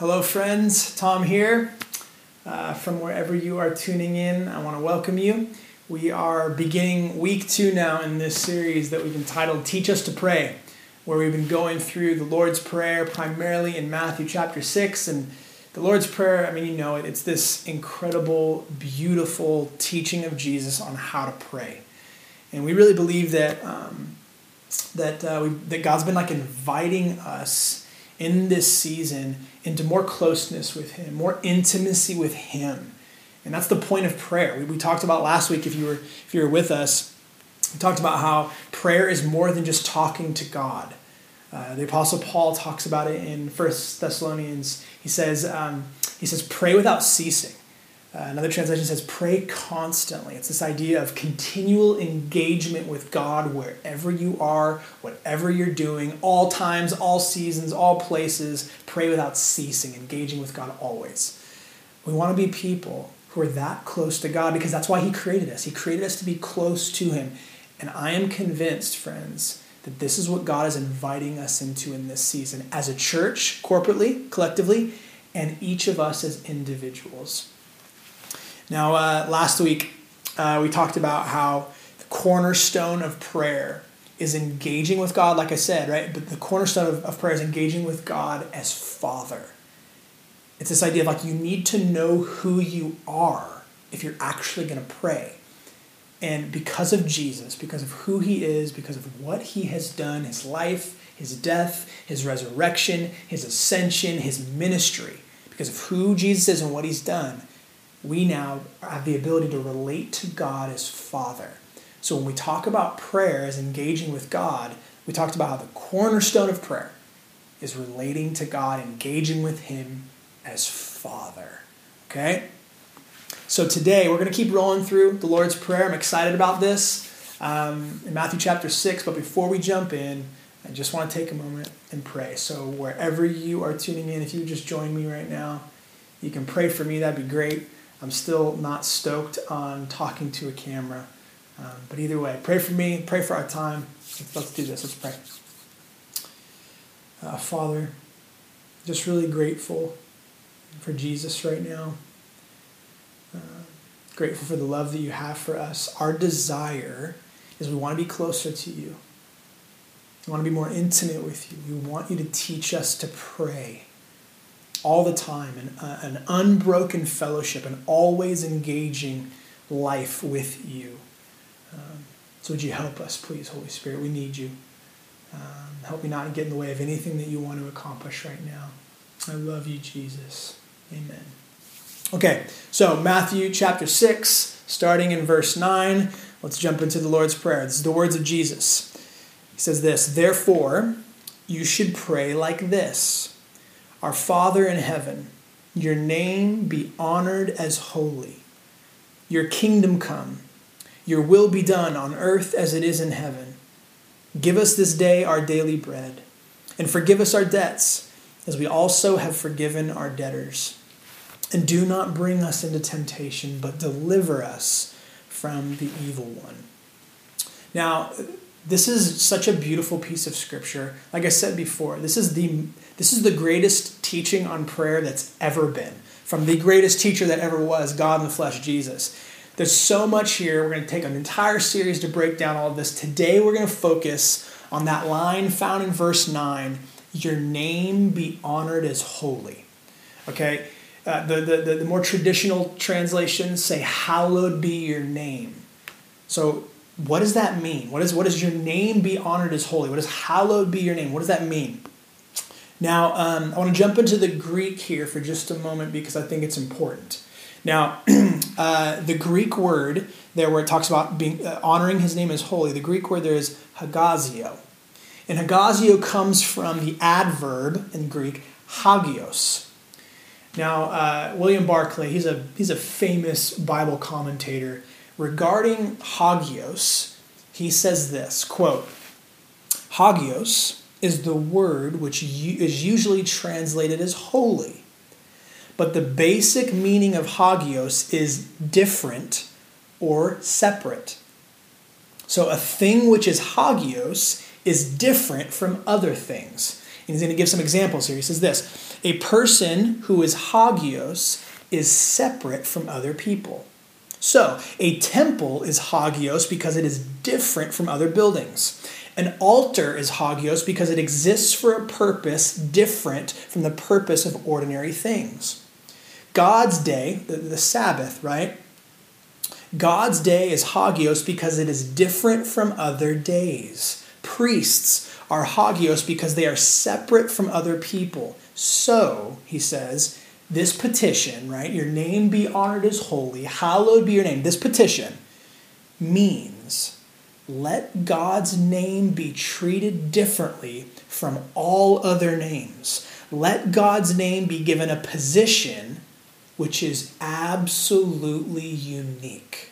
Hello, friends. Tom here. Uh, from wherever you are tuning in, I want to welcome you. We are beginning week two now in this series that we've entitled Teach Us to Pray, where we've been going through the Lord's Prayer primarily in Matthew chapter 6. And the Lord's Prayer, I mean, you know it, it's this incredible, beautiful teaching of Jesus on how to pray. And we really believe that, um, that, uh, that God's been like inviting us in this season into more closeness with Him, more intimacy with Him. And that's the point of prayer. We, we talked about last week, if you, were, if you were with us, we talked about how prayer is more than just talking to God. Uh, the Apostle Paul talks about it in First Thessalonians. He says, um, he says, pray without ceasing. Uh, another translation says, pray constantly. It's this idea of continual engagement with God wherever you are, whatever you're doing, all times, all seasons, all places. Pray without ceasing, engaging with God always. We want to be people who are that close to God because that's why He created us. He created us to be close to Him. And I am convinced, friends, that this is what God is inviting us into in this season as a church, corporately, collectively, and each of us as individuals. Now, uh, last week uh, we talked about how the cornerstone of prayer is engaging with God, like I said, right? But the cornerstone of, of prayer is engaging with God as Father. It's this idea of like you need to know who you are if you're actually going to pray. And because of Jesus, because of who he is, because of what he has done, his life, his death, his resurrection, his ascension, his ministry, because of who Jesus is and what he's done, we now have the ability to relate to God as Father. So when we talk about prayer as engaging with God, we talked about how the cornerstone of prayer is relating to God, engaging with Him as Father. Okay? So today we're going to keep rolling through the Lord's Prayer. I'm excited about this um, in Matthew chapter 6. But before we jump in, I just want to take a moment and pray. So wherever you are tuning in, if you just join me right now, you can pray for me. That'd be great. I'm still not stoked on talking to a camera. Um, but either way, pray for me, pray for our time. Let's, do this. Let's pray. Uh, Father, just really grateful for Jesus right now. Uh, grateful for the love that you have for us. Our desire is we want to be closer to you. We want to be more intimate with you. We want you to teach us to pray all the time, an, uh, an unbroken fellowship, an always engaging life with you. Um, so would you help us, please, Holy Spirit? We need you. Um, help me not get in the way of anything that you want to accomplish right now. I love you, Jesus. Amen. Okay, so Matthew chapter 6, starting in verse 9. Let's jump into the Lord's Prayer. This is the words of Jesus. He says this Therefore, you should pray like this. Our Father in heaven, your name be honored as holy. Your kingdom come. Your will be done on earth as it is in heaven. Give us this day our daily bread, and forgive us our debts, as we also have forgiven our debtors. And do not bring us into temptation, but deliver us from the evil one. Now, this is such a beautiful piece of scripture. Like I said before, this is the this is the greatest teaching on prayer that's ever been from the greatest teacher that ever was, God in the flesh, Jesus. There's so much here. We're going to take an entire series to break down all of this. Today we're going to focus on that line found in verse 9, your name be honored as holy. Okay? Uh, the, the, the, the more traditional translations say, hallowed be your name. So what does that mean? What, is, what does your name be honored as holy? What does hallowed be your name? What does that mean? Now, um, I want to jump into the Greek here for just a moment because I think it's important. Now, uh, the Greek word there where it talks about being uh, honoring his name as holy, the Greek word there is hagiazo. And hagiazo comes from the adverb in Greek hagios. Now, uh, William Barclay, he's a, he's a famous Bible commentator regarding hagios, he says this quote, Hagios is the word which is usually translated as holy. But the basic meaning of hagios is different or separate. So a thing which is hagios is different from other things. And he's going to give some examples here. He says this A person who is hagios is separate from other people. So, a temple is hagios because it is different from other buildings. An altar is hagios because it exists for a purpose different from the purpose of ordinary things. God's day, the, the Sabbath, right? God's day is hagios because it is different from other days. Priests are hagios because they are separate from other people. So, he says, this petition, right? Your name be honored as holy, hallowed be your name. This petition means let God's name be treated differently from all other names. Let God's name be given a position which is absolutely unique.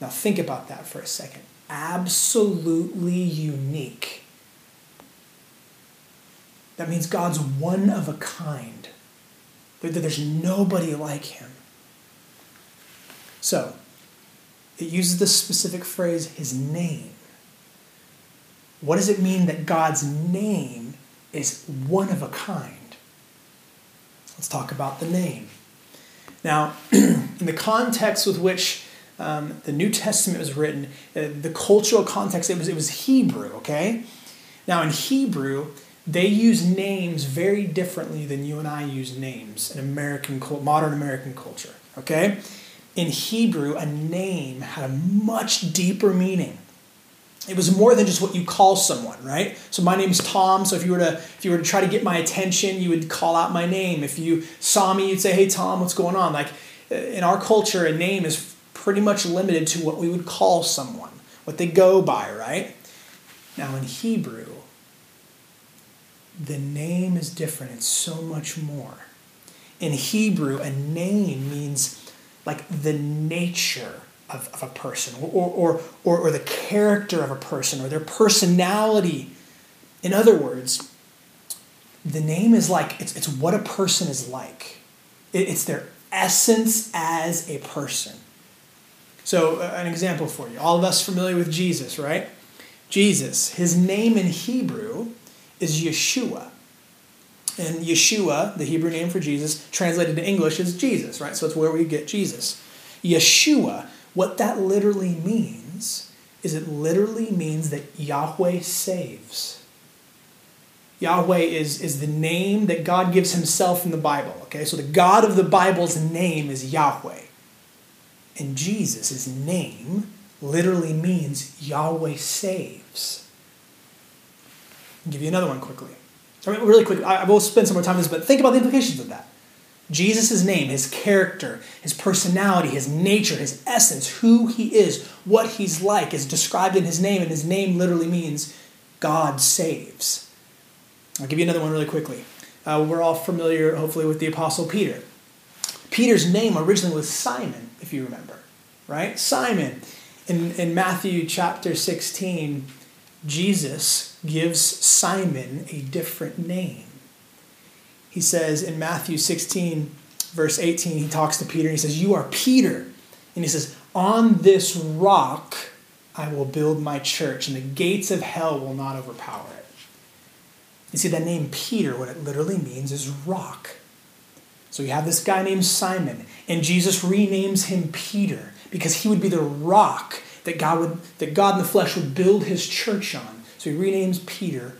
Now, think about that for a second. Absolutely unique. That means God's one of a kind. That there's nobody like him. So, it uses the specific phrase, his name. What does it mean that God's name is one of a kind? Let's talk about the name. Now, in the context with which um, the New Testament was written, uh, the cultural context, it was, it was Hebrew, okay? Now, in Hebrew, they use names very differently than you and I use names in American modern American culture. Okay, in Hebrew, a name had a much deeper meaning. It was more than just what you call someone, right? So my name's Tom. So if you were to if you were to try to get my attention, you would call out my name. If you saw me, you'd say, "Hey, Tom, what's going on?" Like uh, in our culture, a name is pretty much limited to what we would call someone, what they go by, right? Now in Hebrew, the name is different. It's so much more. In Hebrew, a name means like the nature of, of a person or, or, or, or the character of a person or their personality. In other words, the name is like it's, it's what a person is like, it, it's their essence as a person. So, uh, an example for you. All of us familiar with Jesus, right? Jesus, his name in Hebrew is Yeshua. And Yeshua, the Hebrew name for Jesus, translated to English is Jesus, right? So it's where we get Jesus. Yeshua, what that literally means is it literally means that Yahweh saves. Yahweh is, is the name that God gives himself in the Bible. Okay, so the God of the Bible's name is Yahweh. And Jesus' name literally means Yahweh saves. I'll give you another one quickly. I mean, really quick, I will spend some more time on this, but think about the implications of that. Jesus' name, his character, his personality, his nature, his essence, who he is, what he's like is described in his name, and his name literally means God saves. I'll give you another one really quickly. Uh, we're all familiar, hopefully, with the Apostle Peter. Peter's name originally was Simon, if you remember, right? Simon. In, in Matthew chapter 16, Jesus gives Simon a different name. He says in Matthew 16, verse 18, he talks to Peter and he says, You are Peter. And he says, On this rock I will build my church, and the gates of hell will not overpower it. You see, that name Peter, what it literally means is rock. So you have this guy named Simon, and Jesus renames him Peter because he would be the rock that God would that God in the flesh would build his church on. So he renames Peter,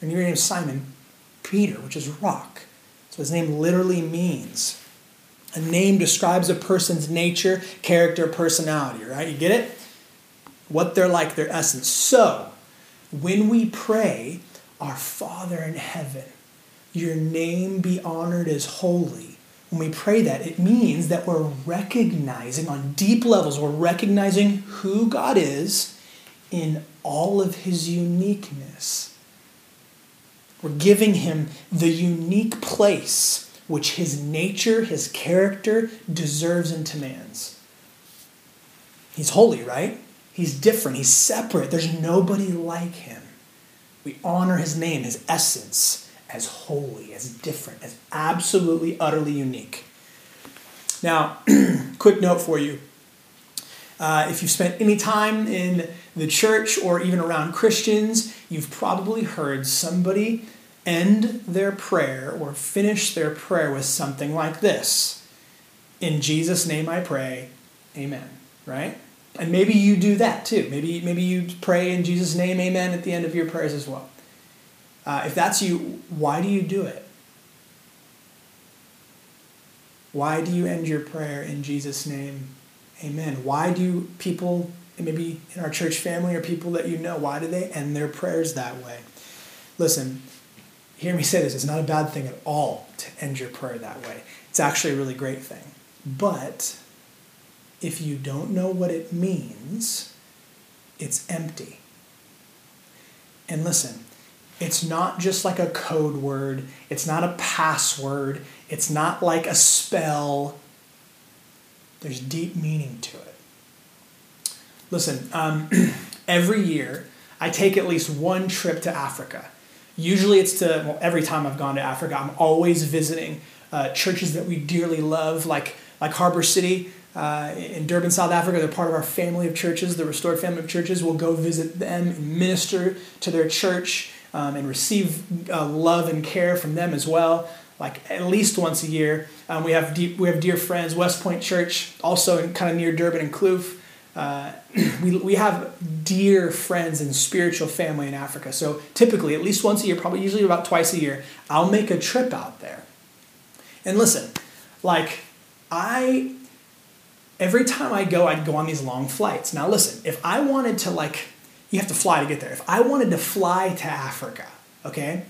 and he renames Simon Peter, which is rock. So his name literally means a name describes a person's nature, character, personality, right? You get it? What they're like, their essence. So, when we pray, Our Father in heaven, your name be honored as holy. When we pray that, it means that we're recognizing on deep levels, we're recognizing who God is in all of his uniqueness. We're giving him the unique place which his nature, his character deserves and demands. He's holy, right? He's different, he's separate. There's nobody like him. We honor his name, his essence, as holy, as different, as absolutely, utterly unique. Now, quick note for you Uh, if you've spent any time in the church or even around Christians, you've probably heard somebody end their prayer or finish their prayer with something like this In Jesus' name I pray, amen. Right? And maybe you do that too. Maybe, maybe you pray in Jesus' name, amen, at the end of your prayers as well. Uh, if that's you, why do you do it? Why do you end your prayer in Jesus' name, amen? Why do people, maybe in our church family or people that you know, why do they end their prayers that way? Listen, hear me say this it's not a bad thing at all to end your prayer that way. It's actually a really great thing. But if you don't know what it means, it's empty. And listen, it's not just like a code word, it's not a password, it's not like a spell. There's deep meaning to it. Listen, um, every year I take at least one trip to Africa. Usually it's to, well, every time I've gone to Africa, I'm always visiting uh, churches that we dearly love, like, like Harbor City uh, in Durban, South Africa. They're part of our family of churches, the Restored Family of Churches. We'll go visit them and minister to their church um, and receive uh, love and care from them as well. Like at least once a year, um, we have deep, we have dear friends, West Point Church, also in, kind of near Durban and Kloof. Uh, we, we have dear friends and spiritual family in Africa. So typically, at least once a year, probably usually about twice a year, I'll make a trip out there. And listen, like I every time I go, I'd go on these long flights. Now, listen, if I wanted to, like, you have to fly to get there. If I wanted to fly to Africa, okay,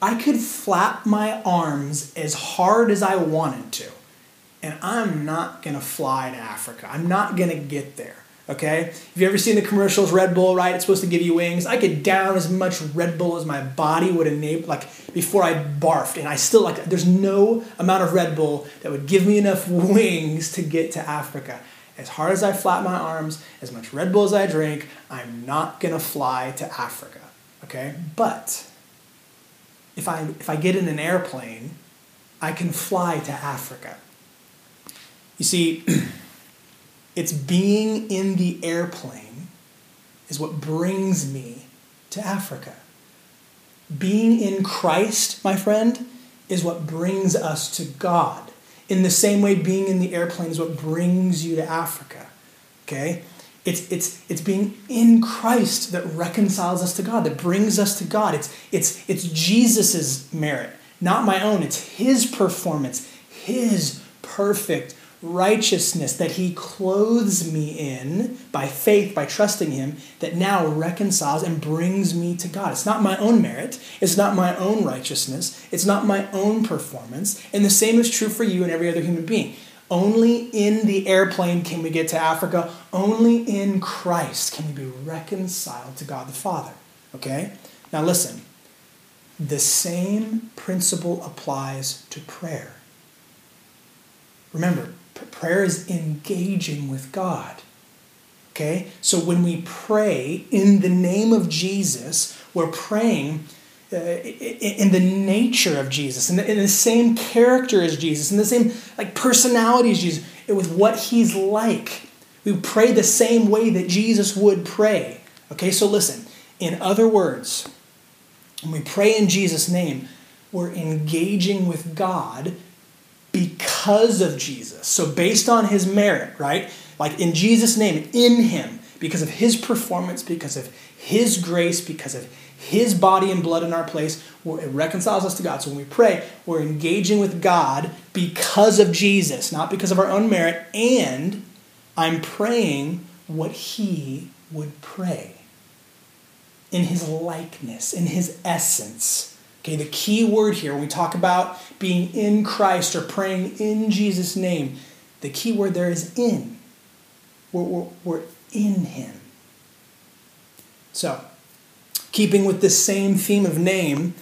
I could flap my arms as hard as I wanted to. And I'm not gonna fly to Africa. I'm not gonna get there. Okay? Have you ever seen the commercials, Red Bull, right? It's supposed to give you wings. I could down as much Red Bull as my body would enable, like before I barfed. And I still like, there's no amount of Red Bull that would give me enough wings to get to Africa. As hard as I flap my arms, as much Red Bull as I drink, I'm not gonna fly to Africa. Okay? But if I if I get in an airplane, I can fly to Africa. You see, It's being in the airplane is what brings me to Africa. Being in Christ, my friend, is what brings us to God. In the same way, being in the airplane is what brings you to Africa. Okay? It's, it's, it's being in Christ that reconciles us to God, that brings us to God. It's, it's, it's Jesus' merit, not my own. It's His performance, His perfect righteousness that he clothes me in by faith, by trusting him, that now reconciles and brings me to God. It's not my own merit, it's not my own righteousness, it's not my own performance. And the same is true for you and every other human being. Only in the airplane can we get to Africa. Only in Christ can we be reconciled to God the Father. Okay? Now listen, the same principle applies to prayer. Remember, prayer is engaging with God. Okay? So when we pray in the name of Jesus, we're praying uh, in the nature of Jesus, in the, in the same character as Jesus, in the same like personality as Jesus, with what he's like. We pray the same way that Jesus would pray. Okay, so listen. In other words, when we pray in Jesus' name, we're engaging with God because of Jesus. So, based on his merit, right? Like in Jesus' name, in him, because of his performance, because of his grace, because of his body and blood in our place, it reconciles us to God. So when we pray, we're engaging with God because of Jesus, not because of our own merit. And I'm praying what he would pray in his likeness, in his essence. Okay, the key word here when we talk about being in Christ or praying in Jesus' name, the key word there is in. We're, we're, we're in Him. So, keeping with the same theme of name,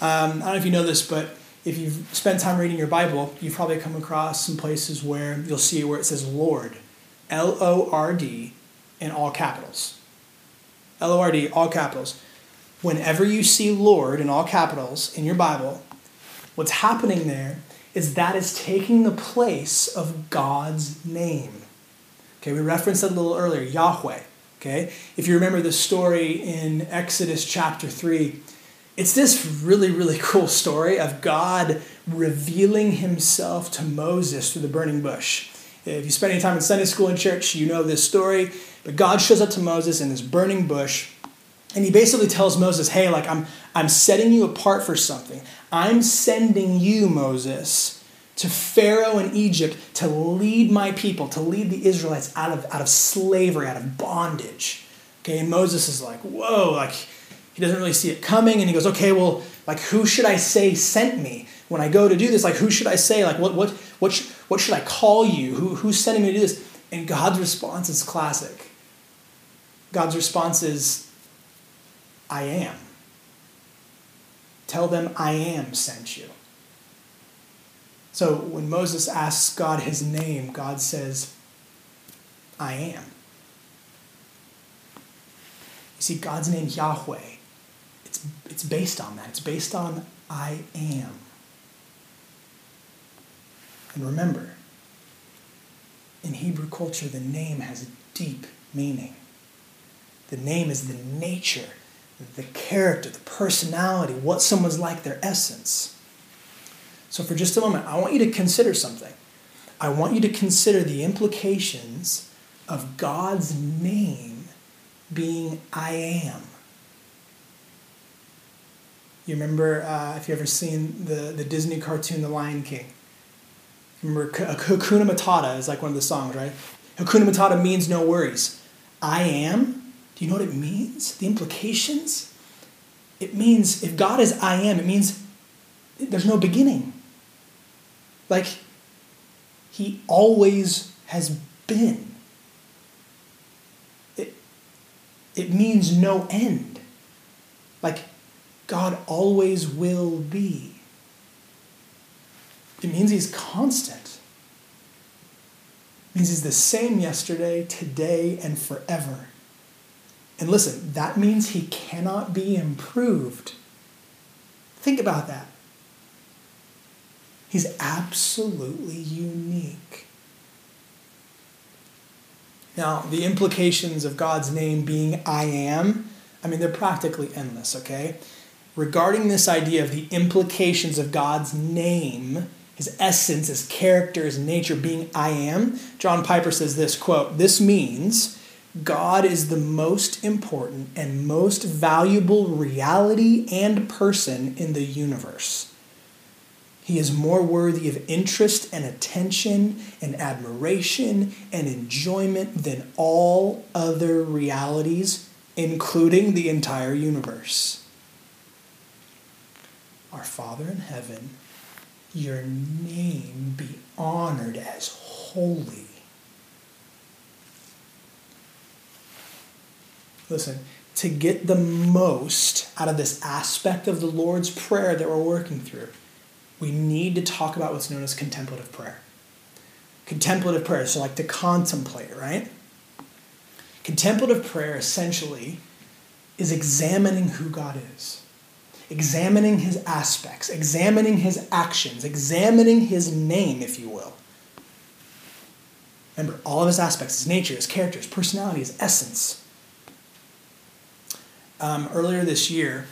um, I don't know if you know this, but if you've spent time reading your Bible, you've probably come across some places where you'll see where it says Lord, L O R D, in all capitals. L O R D, all capitals whenever you see Lord in all capitals in your Bible, what's happening there is that is taking the place of God's name. Okay, we referenced that a little earlier, Yahweh. Okay, if you remember the story in Exodus chapter 3, it's this really, really cool story of God revealing himself to Moses through the burning bush. If you spend any time in Sunday school and church, you know this story. But God shows up to Moses in this burning bush, and he basically tells Moses, Hey, like, I'm, I'm setting you apart for something. I'm sending you, Moses, to Pharaoh in Egypt to lead my people, to lead the Israelites out of, out of slavery, out of bondage. Okay, and Moses is like, Whoa, like, he doesn't really see it coming, and he goes, Okay, well, like, who should I say sent me? When I go to do this, like, who should I say? Like, what, what, what, sh- what should I call you? Who, who's sending me to do this? And God's response is classic. God's response is, I am. Tell them I am sent you. So when Moses asks God his name, God says, I am. You see, God's name, Yahweh, it's, it's based on that. It's based on I am. And remember, in Hebrew culture, the name has a deep meaning. The name is the nature, the character, the personality, what someone's like, their essence. So, for just a moment, I want you to consider something. I want you to consider the implications of God's name being I am. You remember uh, if you've ever seen the, the Disney cartoon The Lion King? Remember, Hakuna Matata is like one of the songs, right? Hakuna Matata means no worries. I am, do you know what it means? The implications? It means if God is I am, it means there's no beginning. Like, He always has been. It, it means no end. Like, God always will be. It means he's constant. It means he's the same yesterday, today, and forever. And listen, that means he cannot be improved. Think about that. He's absolutely unique. Now, the implications of God's name being I am, I mean, they're practically endless, okay? Regarding this idea of the implications of God's name, his essence, his character, his nature being I am, John Piper says this quote, this means God is the most important and most valuable reality and person in the universe. He is more worthy of interest and attention and admiration and enjoyment than all other realities, including the entire universe. Our Father in heaven your name be honored as holy. Listen, to get the most out of this aspect of the Lord's Prayer that we're working through, we need to talk about what's known as contemplative prayer. Contemplative prayer, so like to contemplate, right? Contemplative prayer essentially is examining who God is examining his aspects, examining his actions, examining his name, if you will. Remember, all of his aspects, his nature, his character, his personality, his essence. Um, earlier this year,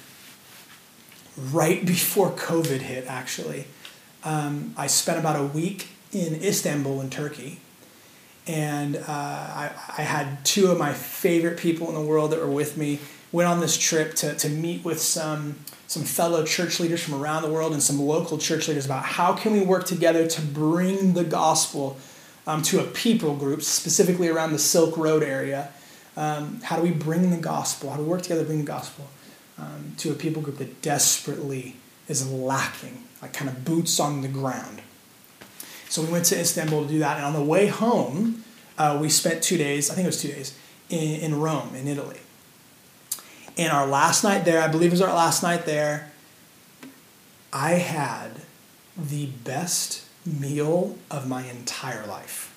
right before COVID hit, actually, um, I spent about a week in Istanbul, in Turkey. And uh, I, I had two of my favorite people in the world that were with me. Went on this trip to, to meet with some some fellow church leaders from around the world and some local church leaders about how can we work together to bring the gospel um, to a people group, specifically around the Silk Road area. Um, how do we bring the gospel? How do we work together to bring the gospel um, to a people group that desperately is lacking, like kind of boots on the ground? So we went to Istanbul to do that, and on the way home, uh, we spent two days. I think it was two days in, in Rome, in Italy. And our last night there, I believe it was our last night there, I had the best meal of my entire life.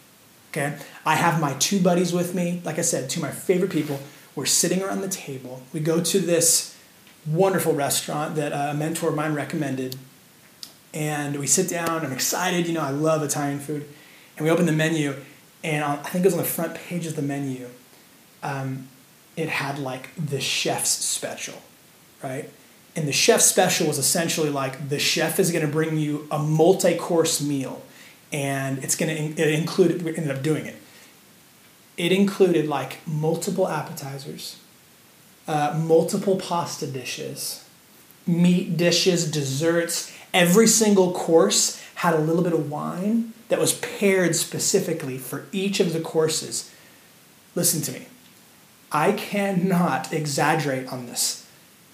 Okay? I have my two buddies with me. Like I said, two of my favorite people. We're sitting around the table. We go to this wonderful restaurant that a mentor of mine recommended. And we sit down. I'm excited. You know, I love Italian food. And we open the menu. and I think it was on the front page of the menu. Um, it had like the chef's special, right? And the chef's special was essentially like the chef is going to bring you a multi-course meal, and it's going to include. We ended up doing it. It included like multiple appetizers, uh, multiple pasta dishes, meat dishes, desserts. Every single course had a little bit of wine that was paired specifically for each of the courses. Listen to me. I cannot exaggerate on this.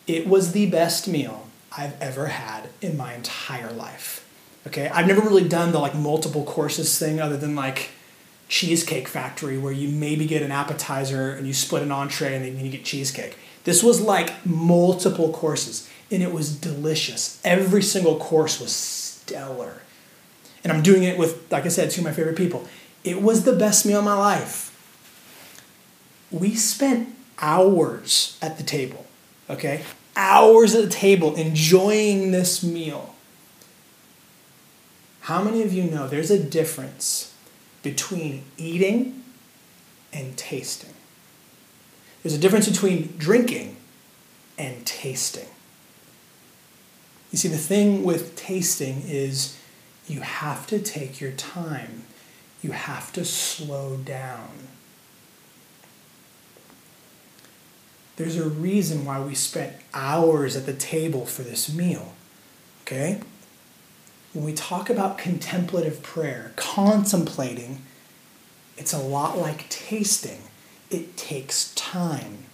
It was the best meal I've ever had in my entire life. Okay, I've never really done the like multiple courses thing other than like Cheesecake Factory where you maybe get an appetizer and you split an entree and then you get cheesecake. This was like multiple courses and it was delicious. Every single course was stellar. And I'm doing it with, like I said, two of my favorite people. It was the best meal of my life. We spent hours at the table, okay? Hours at the table enjoying this meal. How many of you know there's a difference between eating and tasting? There's a difference between drinking and tasting. You see, the thing with tasting is you have to take your time, you have to slow down. There's a reason why we spent hours at the table for this meal. Okay? When we talk about contemplative prayer, contemplating, it's a lot like tasting. It takes time.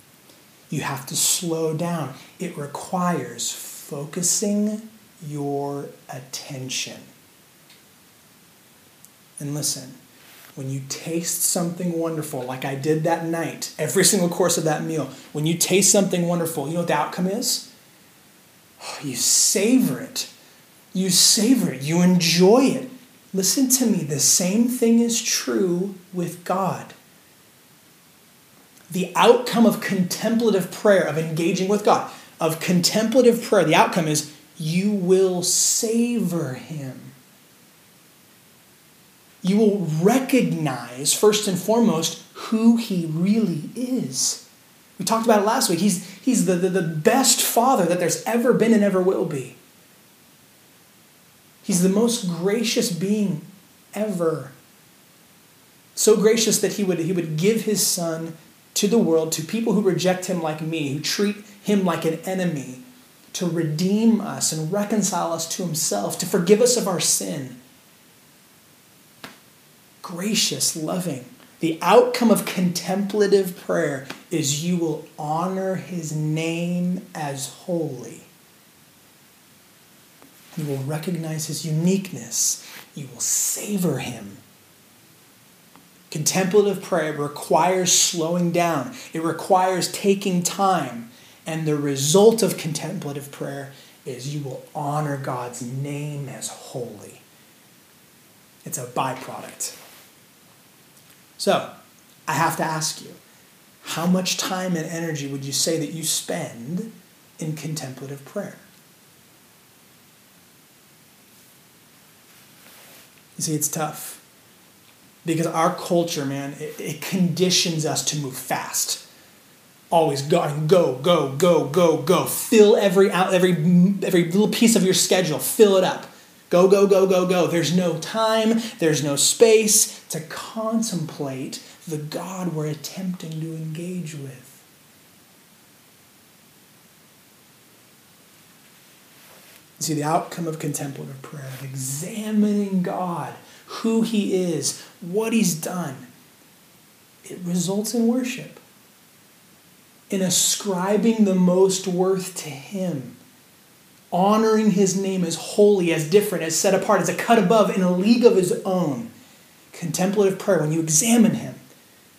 You have to slow down. It requires focusing your attention. And listen, when you taste something wonderful, like I did that night, every single course of that meal, when you taste something wonderful, you know what the outcome is? You savor it. You savor it. You enjoy it. Listen to me, the same thing is true with God. The outcome of contemplative prayer, of engaging with God, of contemplative prayer, the outcome is you will savor Him you will recognize, first and foremost, who he really is. We talked about it last week. He's, he's the, the, the best father that there's ever been and ever will be. He's the most gracious being ever. So gracious that he would, he would give his son to the world, to people who reject him like me, who treat him like an enemy, to redeem us and reconcile us to himself, to forgive us of our sin gracious, loving. The outcome of contemplative prayer is you will honor his name as holy. You will recognize his uniqueness. You will savor him. Contemplative prayer requires slowing down, it requires taking time. And the result of contemplative prayer is you will honor God's name as holy. It's a byproduct. So, I have to ask you how much time and energy would you say that you spend in contemplative prayer? You see, it's tough because our culture, man, it, it conditions us to move fast. Always go go, go, go, go, go. Fill every out, every every little piece of your schedule. Fill it up. Go, go, go, go, go. There's no time, there's no space to contemplate the God we're attempting to engage with. See, the outcome of contemplative prayer, of examining God, who He is, what He's done, it results in worship, in ascribing the most worth to Him honoring his name as holy, as different, as set apart, as a cut above, in a league of his own. Contemplative prayer, when you examine him,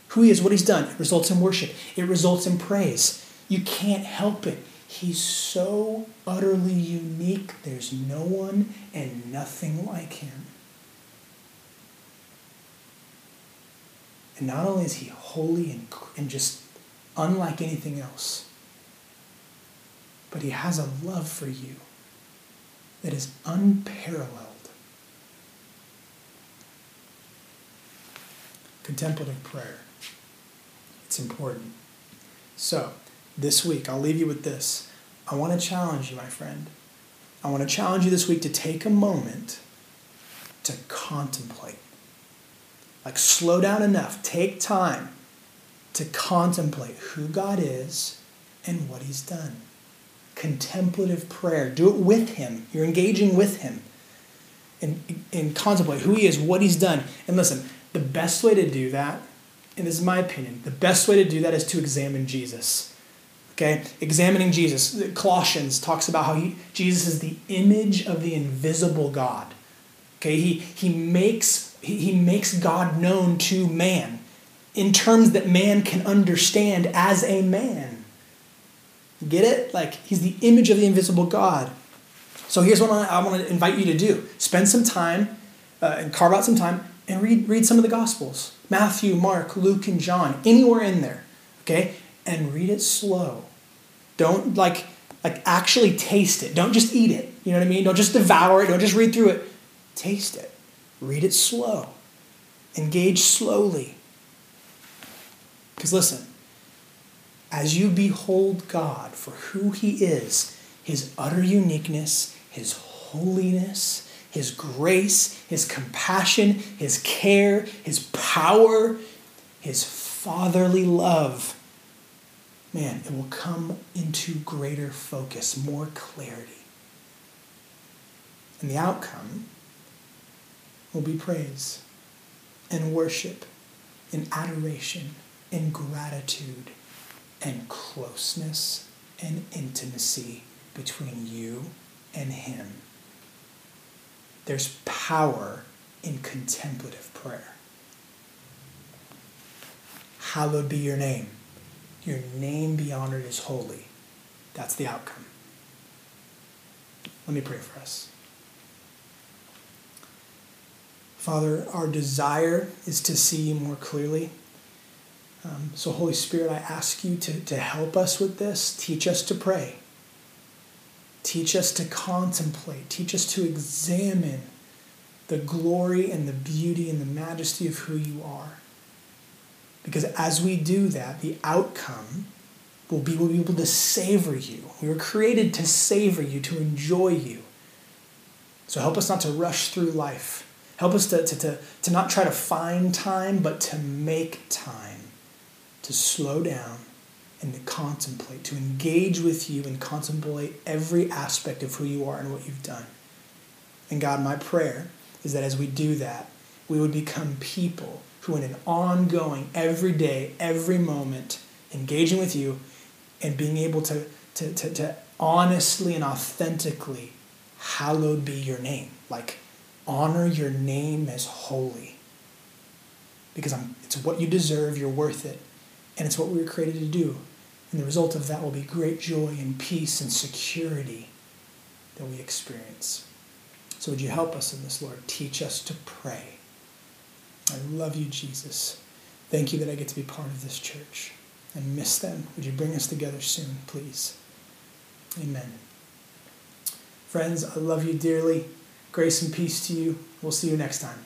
who he is, what he's done, it results in worship, it results in praise. You can't help it. He's so utterly unique, there's no one and nothing like him. And not only is he holy and, and just unlike anything else, but He has a love for you that is unparalleled. contemplative prayer. It's important. So, this week, I'll leave you with this. I want to challenge you, my friend. I want to challenge you this week to take a moment to contemplate. Like, slow down enough, take time to contemplate who God is and what He's done. Contemplative prayer. Do it with Him. You're engaging with Him. And, and contemplate who He is, what He's done. And listen, the best way to do that, and this is my opinion, the best way to do that is to examine Jesus. Okay? Examining Jesus. Colossians talks about how he, Jesus is the image of the invisible God. Okay? He, he, makes, he, he makes God known to man in terms that man can understand as a man. Get it? Like, he's the image of the invisible God. So here's what I want to invite you to do spend some time uh, and carve out some time and read, read some of the Gospels Matthew, Mark, Luke, and John, anywhere in there. Okay? And read it slow. Don't like like actually taste it. Don't just eat it. You know what I mean? Don't just devour it. Don't just read through it. Taste it. Read it slow. Engage slowly. Because listen, as you behold God for who He is, His utter uniqueness, His holiness, His grace, His compassion, His care, His power, His fatherly love, man, it will come into greater focus, more clarity. And the outcome will be praise and worship and adoration and gratitude and closeness and intimacy between you and Him. There's power in contemplative prayer. Hallowed be your name. Your name be honored as holy. That's the outcome. Let me pray for us. Father, our desire is to see you more clearly. Um, so, Holy Spirit, I ask you to, to help us with this. Teach us to pray. Teach us to contemplate. Teach us to examine the glory and the beauty and the majesty of who you are. Because as we do that, the outcome will be we'll be able to savor you. We were created to savor you, to enjoy you. So help us not to rush through life. Help us to, to, to, to not try to find time, but to make time, to slow down and to contemplate, to engage with you and contemplate every aspect of who you are and what you've done. And God, my prayer is that as we do that, we would become people who, in an ongoing, every day, every moment, engaging with you and being able to, to, to, to honestly and authentically, hallowed be your name. Like, honor your name as holy. Because I'm, it's what you deserve, you're worth it, and it's what we were created to do. And the result of that will be great joy and peace and security that we experience. So, would you help us in this, Lord? Teach us to pray. I love you, Jesus. Thank you that I get to be part of this church. I miss them. Would you bring us together soon, please? Amen. Friends, I love you dearly. Grace and peace to you. We'll see you next time.